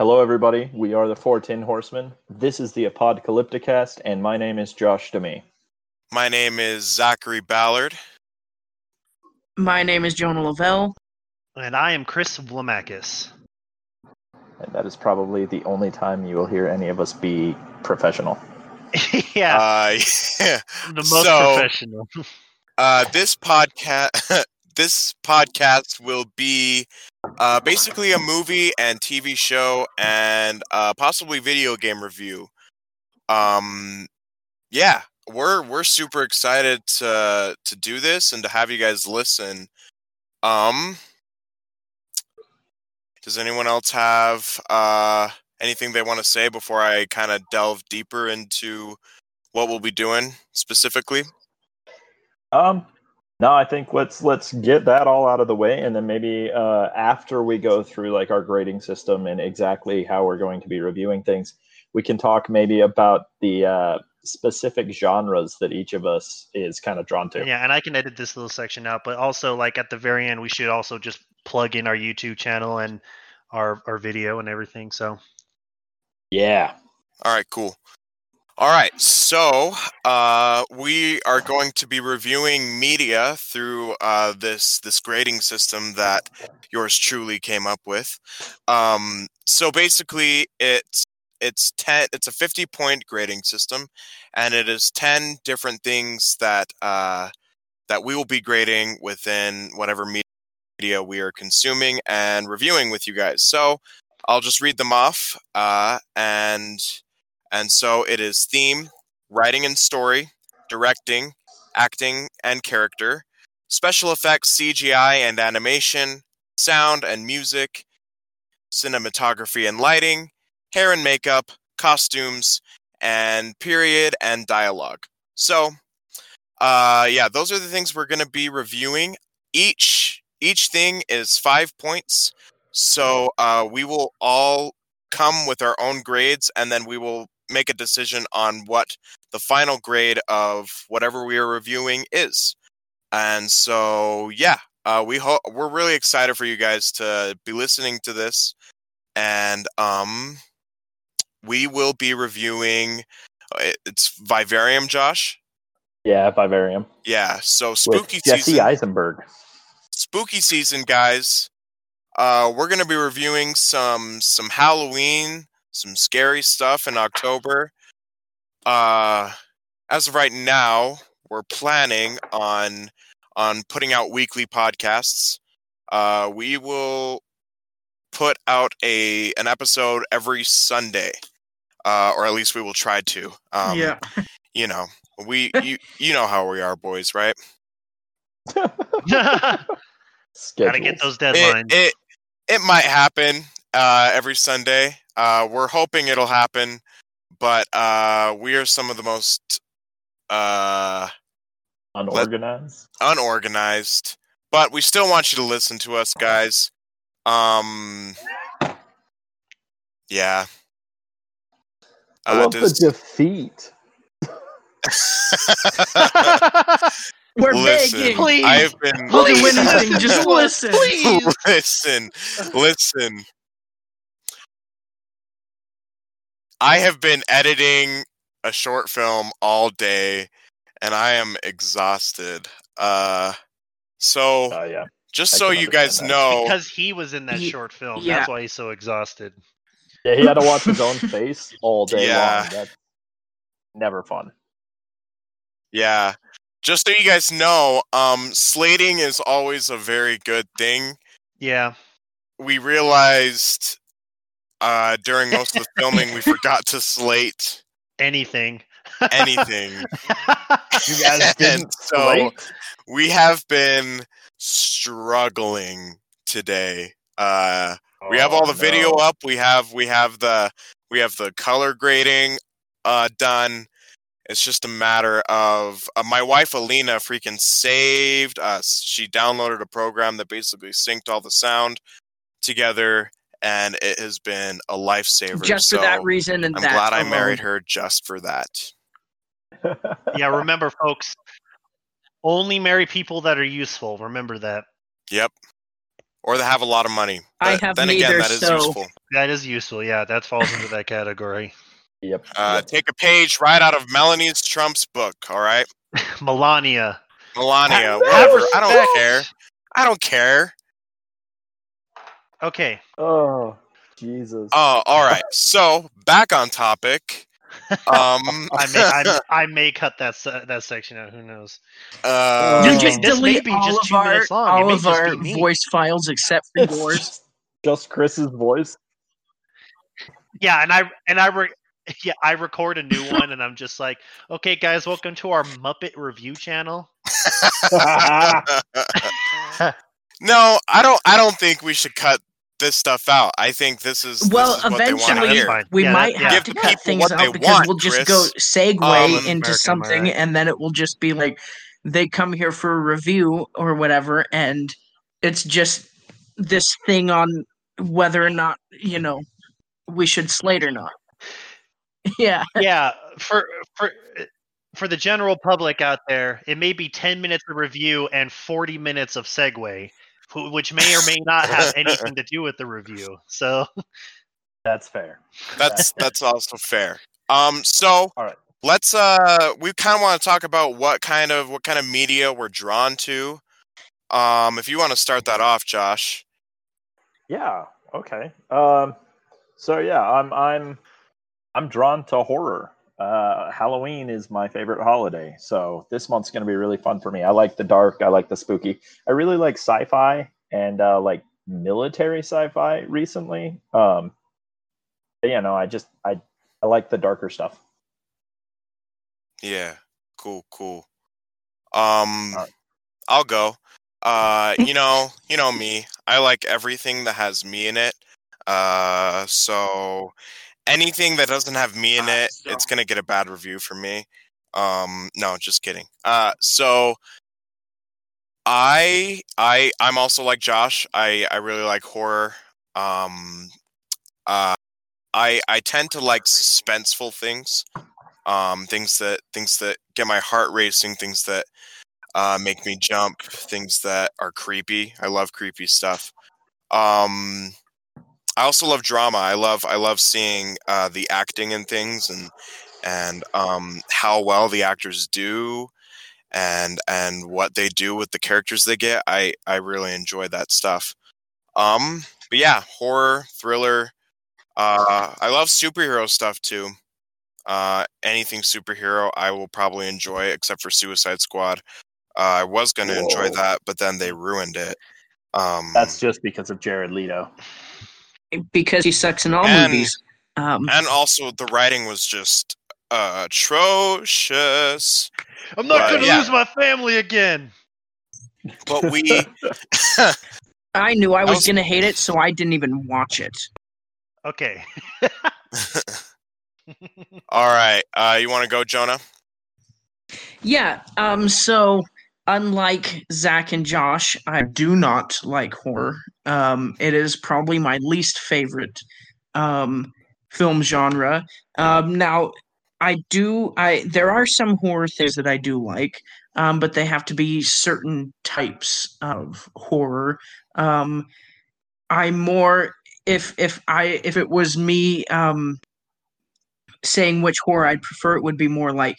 Hello, everybody. We are the Four Tin Horsemen. This is the Apocalypticast, and my name is Josh Demy. My name is Zachary Ballard. My name is Jonah Lavelle. And I am Chris Vlamakis. And that is probably the only time you will hear any of us be professional. yeah, Uh, yeah. the most so- professional. Uh, this podcast, this podcast will be uh, basically a movie and TV show and uh, possibly video game review. Um, yeah, we're we're super excited to to do this and to have you guys listen. Um, does anyone else have uh, anything they want to say before I kind of delve deeper into what we'll be doing specifically? Um, no, I think let's let's get that all out of the way, and then maybe uh, after we go through like our grading system and exactly how we're going to be reviewing things, we can talk maybe about the uh, specific genres that each of us is kind of drawn to. yeah, and I can edit this little section out, but also like at the very end, we should also just plug in our YouTube channel and our our video and everything. So Yeah. All right, cool. All right, so uh, we are going to be reviewing media through uh, this this grading system that yours truly came up with. Um, so basically, it's it's ten. It's a fifty point grading system, and it is ten different things that uh, that we will be grading within whatever media we are consuming and reviewing with you guys. So I'll just read them off, uh, and and so it is theme, writing and story, directing, acting and character, special effects, CGI and animation, sound and music, cinematography and lighting, hair and makeup, costumes, and period and dialogue. So, uh, yeah, those are the things we're going to be reviewing. Each each thing is five points. So uh, we will all come with our own grades, and then we will make a decision on what the final grade of whatever we are reviewing is. And so, yeah, uh, we hope we're really excited for you guys to be listening to this, and um, we will be reviewing. uh, It's Vivarium, Josh. Yeah, Vivarium. Yeah, so With spooky Jesse season Eisenberg. spooky season, guys. Uh, we're gonna be reviewing some some Halloween, some scary stuff in October. Uh, as of right now, we're planning on on putting out weekly podcasts. Uh, we will put out a an episode every Sunday, uh, or at least we will try to. Um, you know, we you you know how we are, boys, right? gotta get those it, deadlines. it it might happen uh, every Sunday. Uh, we're hoping it'll happen, but uh, we are some of the most uh, unorganized. unorganized. But we still want you to listen to us, guys. Um, yeah. I Uh, love does- the defeat. We're listen, begging. Please. I have been We'll do anything. Just listen. Please. listen, listen. I have been editing a short film all day and I am exhausted. Uh so Oh yeah. just I so you guys understand know because he was in that Ye- short film. yeah. That's why he's so exhausted. Yeah, he had to watch his own face all day Yeah. long. That's never fun. yeah. Just so you guys know, um slating is always a very good thing. Yeah. We realized uh during most of the filming we forgot to slate Anything. anything. You guys didn't so slate? we have been struggling today. Uh, we have all Oh, the video up. We have we have the we have the color grading uh, done. It's just a matter of uh, my wife Alina freaking saved us. She downloaded a program that basically synced all the sound together, and it has been a lifesaver. Just so for that reason, and I'm that glad I married her just for that. yeah, remember, folks, only marry people that are useful. Remember that. Yep. or that have a lot of money. I have then again, neither, that is so- useful. That is useful. Yeah, that falls into that category. Yep. Uh, yep. take a page right out of Melanie's Trump's book. All right, Melania. Melania. Have Whatever. I don't care. I don't care. Okay. Oh, Jesus. Oh, all right. So back on topic. Um, I may I, I may cut that se- that section out. Who knows? uh, you just this may delete be all just of two our, minutes all of our voice files except for yours. just, just Chris's voice. Yeah, and I and I re- yeah I record a new one, and I'm just like, okay, guys, welcome to our Muppet review channel. no, I don't. I don't think we should cut this stuff out. I think this is this Well, is what they want to eventually hear. we Yeah, might that- have Give to cut things out because want, we'll just Chris. go segue Um, into American, something, alright. and then it will just be like they come here for a review or whatever, and it's just this thing on whether or not you know we should slate or not. yeah, yeah, for for for the general public out there, it may be 10 minutes of review and 40 minutes of segue, wh- which may or may not have anything to do with the review. So, That's fair. That's that's also fair. Um, so All right. let's uh, we kind of want to talk about what kind of what kind of media we're drawn to. Um, if you want to start that off, Josh. Yeah. Okay. Um. So yeah, I'm I'm I'm drawn to horror. Uh, Halloween is my favorite holiday, so this month's going to be really fun for me. I like the dark. I like the spooky. I really like sci-fi and uh, like military sci-fi recently. Um. but, you know, I just I I like the darker stuff. Yeah, cool, cool. Um, Alright. I'll go. Uh, you know, you know me. I like everything that has me in it. Uh, so anything that doesn't have me in it, it's gonna get a bad review from me. Um, no, just kidding. Uh, so I, I, I'm also like Josh. I, I really like horror. Um, uh, I, I tend to like suspenseful things um, things that things that get my heart racing, things that uh, make me jump, things that are creepy. I love creepy stuff. Um, I also love drama. I love I love seeing uh, the acting and things and and um, how well the actors do and and what they do with the characters they get. I I really enjoy that stuff. Um, but yeah, horror, thriller. Uh, I love superhero stuff too. Uh, anything superhero, I will probably enjoy, except for Suicide Squad. Uh, I was going to enjoy that, but then they ruined it. Um, That's just because of Jared Leto. Because he sucks in all And- movies. Um, and also the writing was just uh, atrocious. I'm not going to yeah. lose my family again. But we, I knew I was, was- gonna hate it, so I didn't even watch it. Okay. all right. Uh, you want to go, Jonah? Yeah. Um. So, unlike Zach and Josh, I do not like horror. Um. It is probably my least favorite um film genre. Um. Now, I do. I there are some horror things that I do like. Um. But they have to be certain types of horror. Um. I more if if I if it was me um saying which horror I'd prefer, it would be more like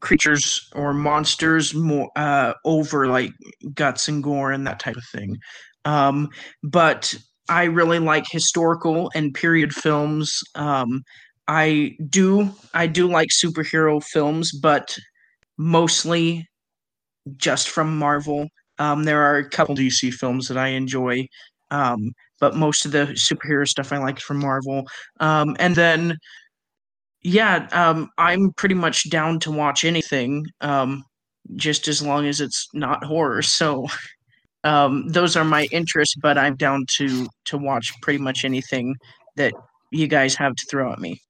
creatures or monsters more uh over like guts and gore and that type of thing. Um but i really like historical and period films. Um i do i do like superhero films but mostly just from marvel. Um there are a couple dc films that i enjoy um but most of the superhero stuff i like from marvel. Um and then yeah, um, I'm pretty much down to watch anything, um, just as long as it's not horror. So, um, those are my interests, but I'm down to to watch pretty much anything that you guys have to throw at me.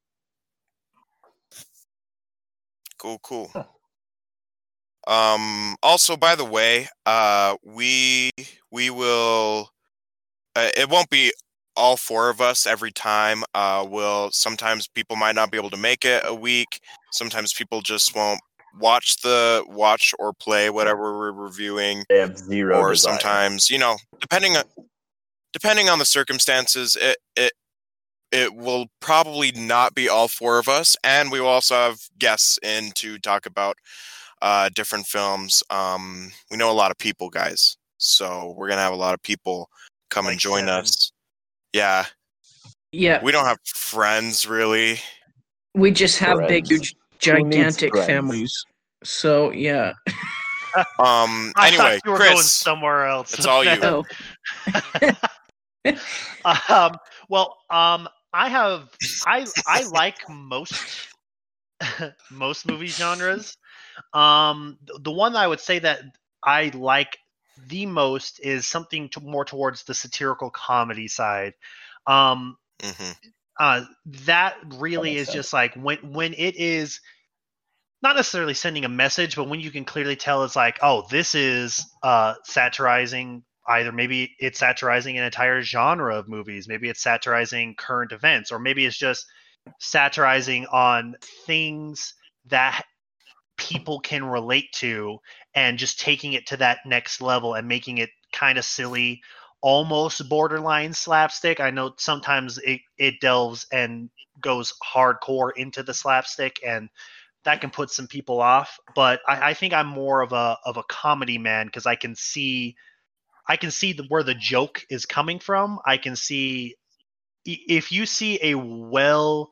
Cool, cool. Um, also, by the way, uh, we we will. Uh, it won't be all four of us every time. Uh, will sometimes people might not be able to make it a week. Sometimes people just won't watch the watch or play whatever we're reviewing, They have zero. or desire. sometimes you know, depending on depending on the circumstances, it it it will probably not be all four of us, and we will also have guests in to talk about uh, different films. Um, we know a lot of people, guys, so we're gonna have a lot of people come and join seven. us. Yeah, Yeah, we don't have friends really. we just have big, huge, gigantic families. So yeah. Um, I anyway, thought you were going Chris, somewhere else. it's all you. Oh, um, well, um, I have I I like most most movie genres. Um, the one I would say that I like the most is something to, more towards the satirical comedy side. Um, hmm uh, that really makes is sense. just like when when it is not necessarily sending a message, but when you can clearly tell it's like, oh, this is uh, satirizing either maybe it's satirizing an entire genre of movies, maybe it's satirizing current events, or maybe it's just satirizing on things that people can relate to and just taking it to that next level and making it kind of silly almost borderline slapstick. I know sometimes it, it delves and goes hardcore into the slapstick and that can put some people off. But I, I think I'm more of a of a comedy man because I can see I can see the, where the joke is coming from. I can see if you see a well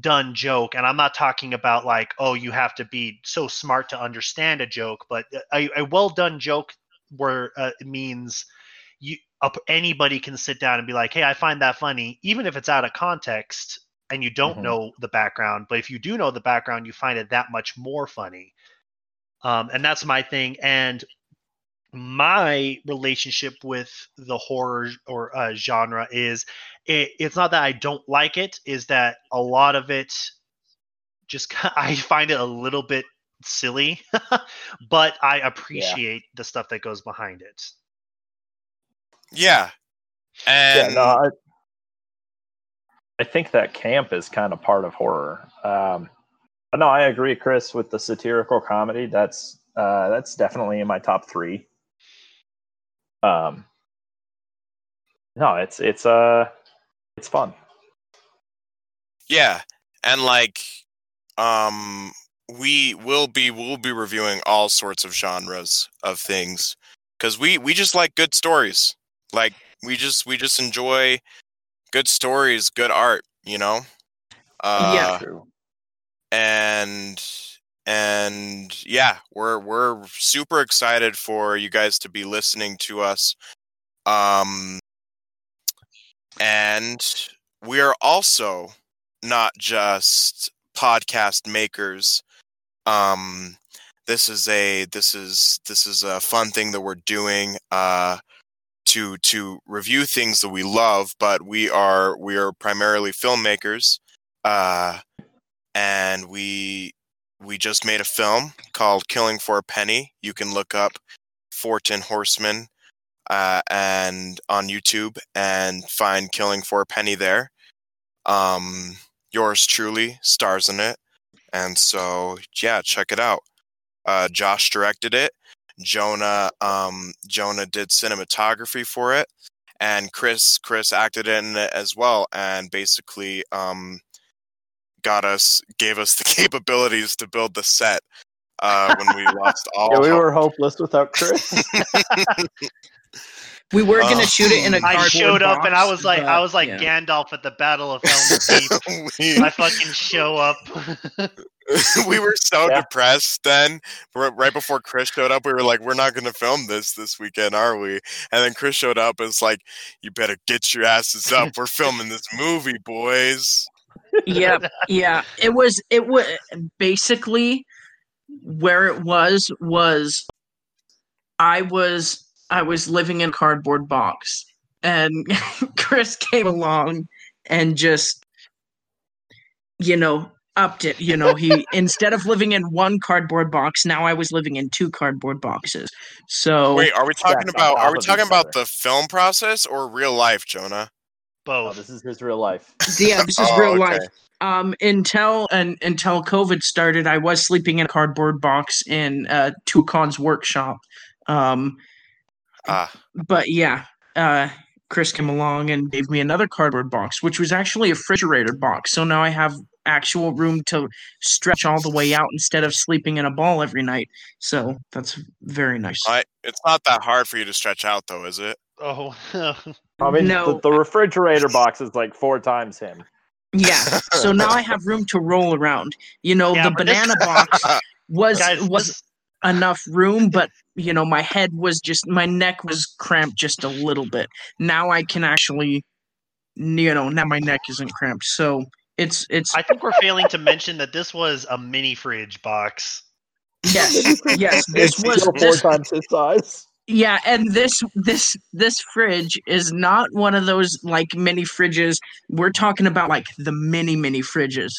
done joke and i'm not talking about like oh you have to be so smart to understand a joke but a, a well done joke where uh, it means you up anybody can sit down and be like hey i find that funny even if it's out of context and you don't Mhm. know the background but if you do know the background you find it that much more funny um, and that's my thing and my relationship with the horror or uh, genre is it, it's not that I don't like it is that a lot of it just I find it a little bit silly but I appreciate the stuff that goes behind it Yeah, yeah, and no, I, I think that camp is kind of part of horror. Um, but no, I agree, Chris, with the satirical comedy. That's uh, that's definitely in my top three. Um, no, it's it's uh, it's fun. Yeah, and like, um, we will be we'll be reviewing all sorts of genres of things because we we just like good stories. Like we just we just enjoy good stories, good art. You know. Uh, Yeah. True. and and yeah we're we're super excited for you guys to be listening to us um and we are also not just podcast makers um this is a this is this is a fun thing that we're doing uh to to review things that we love but we are we are primarily filmmakers uh and we we just made a film called Killing for a Penny. You can look up Fortin Horseman uh, and on YouTube and find Killing for a Penny there. Um, yours truly stars in it, and so yeah, check it out. Uh, Josh directed it. Jonah um, Jonah did cinematography for it, and Chris Chris acted in it as well, and basically um, got us gave us the capabilities to build the set uh, when we lost all. Yeah, we hope. were hopeless without Chris. we were gonna Oh. shoot it in a I cardboard showed up and I was like I was like yeah. Gandalf at the Battle of Helm's Deep we, I fucking show up we were so Yeah. depressed then. Right before Chris showed up, we were like, "We're not going to film this this weekend, are we?" And then Chris showed up and it's like, "You better get your asses up. We're filming this movie, boys." Yeah yeah it was it was basically where it was was i was i was living in a cardboard box and chris came along and just you know upped it you know he instead of living in one cardboard box now i was living in two cardboard boxes so Wait, are we talking Stacked about? Are we talking about the film process or real life, Jonah? Oh, this is his real life. yeah this is Oh, real okay. life um until and until covid started i was sleeping in a cardboard box in uh Toucan's workshop um Ah, but yeah uh Chris came along and gave me another cardboard box, which was actually a refrigerator box. So now I have actual room to stretch all the way out instead of sleeping in a ball every night. So that's very nice. I, it's not that hard for you to stretch out, though, is it? Oh, I mean, No. the, the refrigerator box is like four times him. Yeah. So now I have room to roll around. You know, Yeah, the but this- banana box was guys, was this- enough room, but you know, my head was just my neck was cramped just a little bit. Now I can actually you know, now my neck isn't cramped. So it's it's I think we're failing to mention that this was a mini fridge box. yes, yes. This It's was four this, times his size. Yeah, and this this this fridge is not one of those like mini fridges. We're talking about like the mini mini fridges.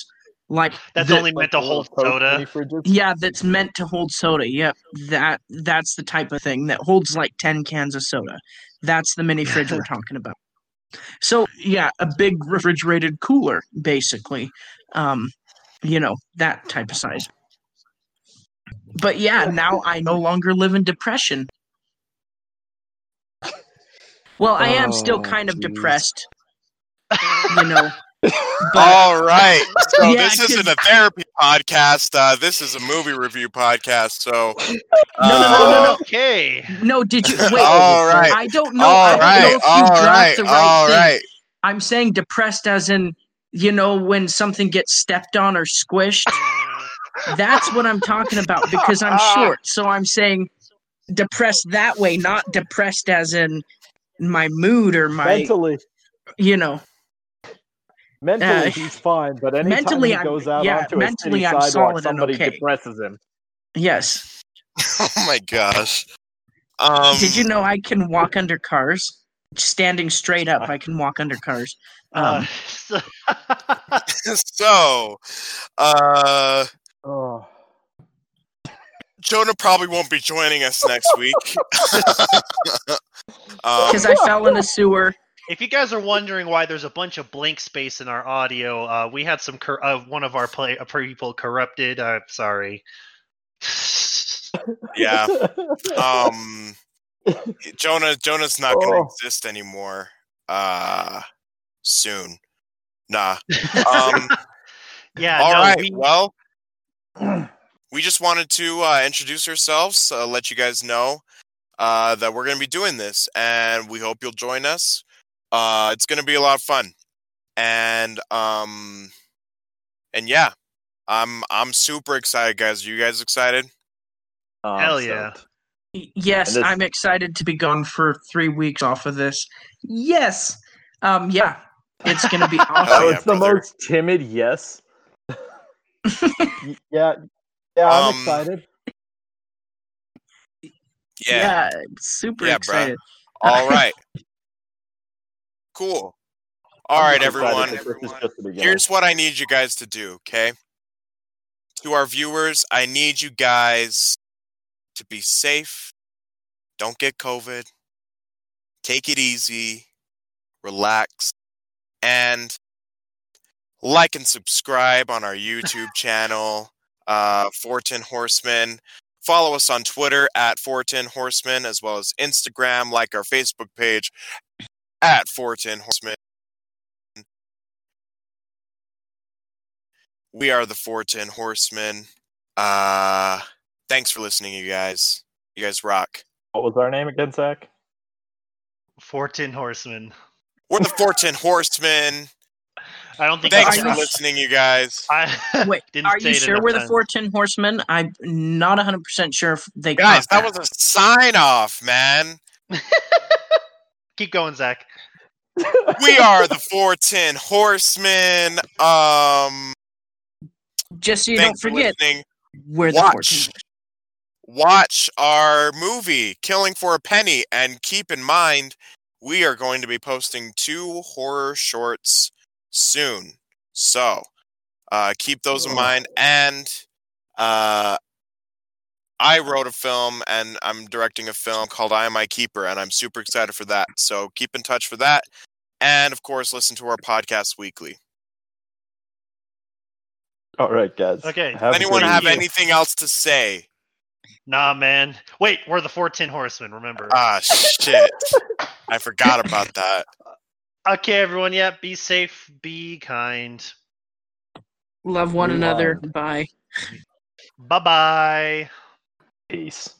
Like That's the- only meant to Like the hold soda. Yeah, that's meant to hold soda. Yep, that that's the type of thing that holds like ten cans of soda. That's the mini fridge we're talking about. So yeah, a big refrigerated cooler, basically. Um, you know that type of size. But yeah, now I no longer live in depression. Well, I am still Oh, kind of jeez. depressed, you know. But All right. So Yeah, this isn't a therapy podcast. Uh, this is a movie review podcast. So no, no, no, no, no. Okay. No, did you wait? All right. I don't know. I all don't know right. if you All dropped right. the right All thing. right. I'm saying depressed as in, you know, when something gets stepped on or squished. That's what I'm talking about because I'm short. So I'm saying depressed that way, not depressed as in my mood or my, mentally, you know. mentally Uh, he's fine, but anytime mentally he goes out yeah, onto mentally a I'm city solid sidewalk, somebody okay. depresses him. Yes. Oh my gosh. Um, Did you know I can walk under cars? Standing straight up, I can walk under cars. Uh, Um, so- so, uh, Oh, Jonah probably won't be joining us next week. um, because I fell in a sewer. if you guys are wondering why there's a bunch of blank space in our audio, uh, we had some cor- uh, one of our play- uh, people corrupted. I'm sorry. yeah. Um, Jonah, Jonah's not going to Oh. exist anymore. Uh, soon. Nah. Um, Yeah. all no, right. we- Well, we just wanted to uh, introduce ourselves, uh, let you guys know uh, that we're going to be doing this, and we hope you'll join us. Uh, it's going to be a lot of fun, and um, and yeah, I'm I'm super excited, guys. Are you guys excited? Oh, Hell yeah. stoked. Yes, this- I'm excited to be gone for three weeks off of this. Yes. Um. Yeah. It's gonna be Hell awesome. Oh, yeah, it's the brother. most timid yes. Yeah, yeah, I'm Um, excited. Yeah. super Yeah, bruh. excited. All right. Cool. All right, I'm right, just excited everyone. that This is just the beginning. Here's what I need you guys to do, okay? To our viewers, I need you guys to be safe. Don't get COVID. Take it easy. Relax. And like and subscribe on our YouTube channel, uh, Fortin Horseman. Follow us on Twitter at 410 Horsemen, as well as Instagram, like our Facebook page at 410 Horsemen. We are the 410 Horsemen. Uh thanks for listening, you guys. You guys rock. What was our name again, Zach? 410 Horsemen. We're the 410 Horsemen. I don't think Thanks Are for you- listening, you guys. I Wait, didn't are say you it sure we're the times. 410 horsemen? I'm not 100 percent sure if they Guys, caught that was a sign off, man. Keep going, Zach. We are the 410 Horsemen. Um Just so you don't forget, we're the Watch watch our movie killing for a penny and keep in mind we are going to be posting two horror shorts soon so uh, keep those in mind and uh, i wrote a film and i'm directing a film called i am my keeper and i'm super excited for that so keep in touch for that and of course listen to our podcast weekly All right, guys. Okay. Have anyone have evening. anything else to say Nah, man. Wait, we're the four tin horsemen. Remember? Ah, shit. I forgot about that. Okay, everyone. Yeah, be safe. Be kind. Love one We another. Bye. Bye bye. Peace.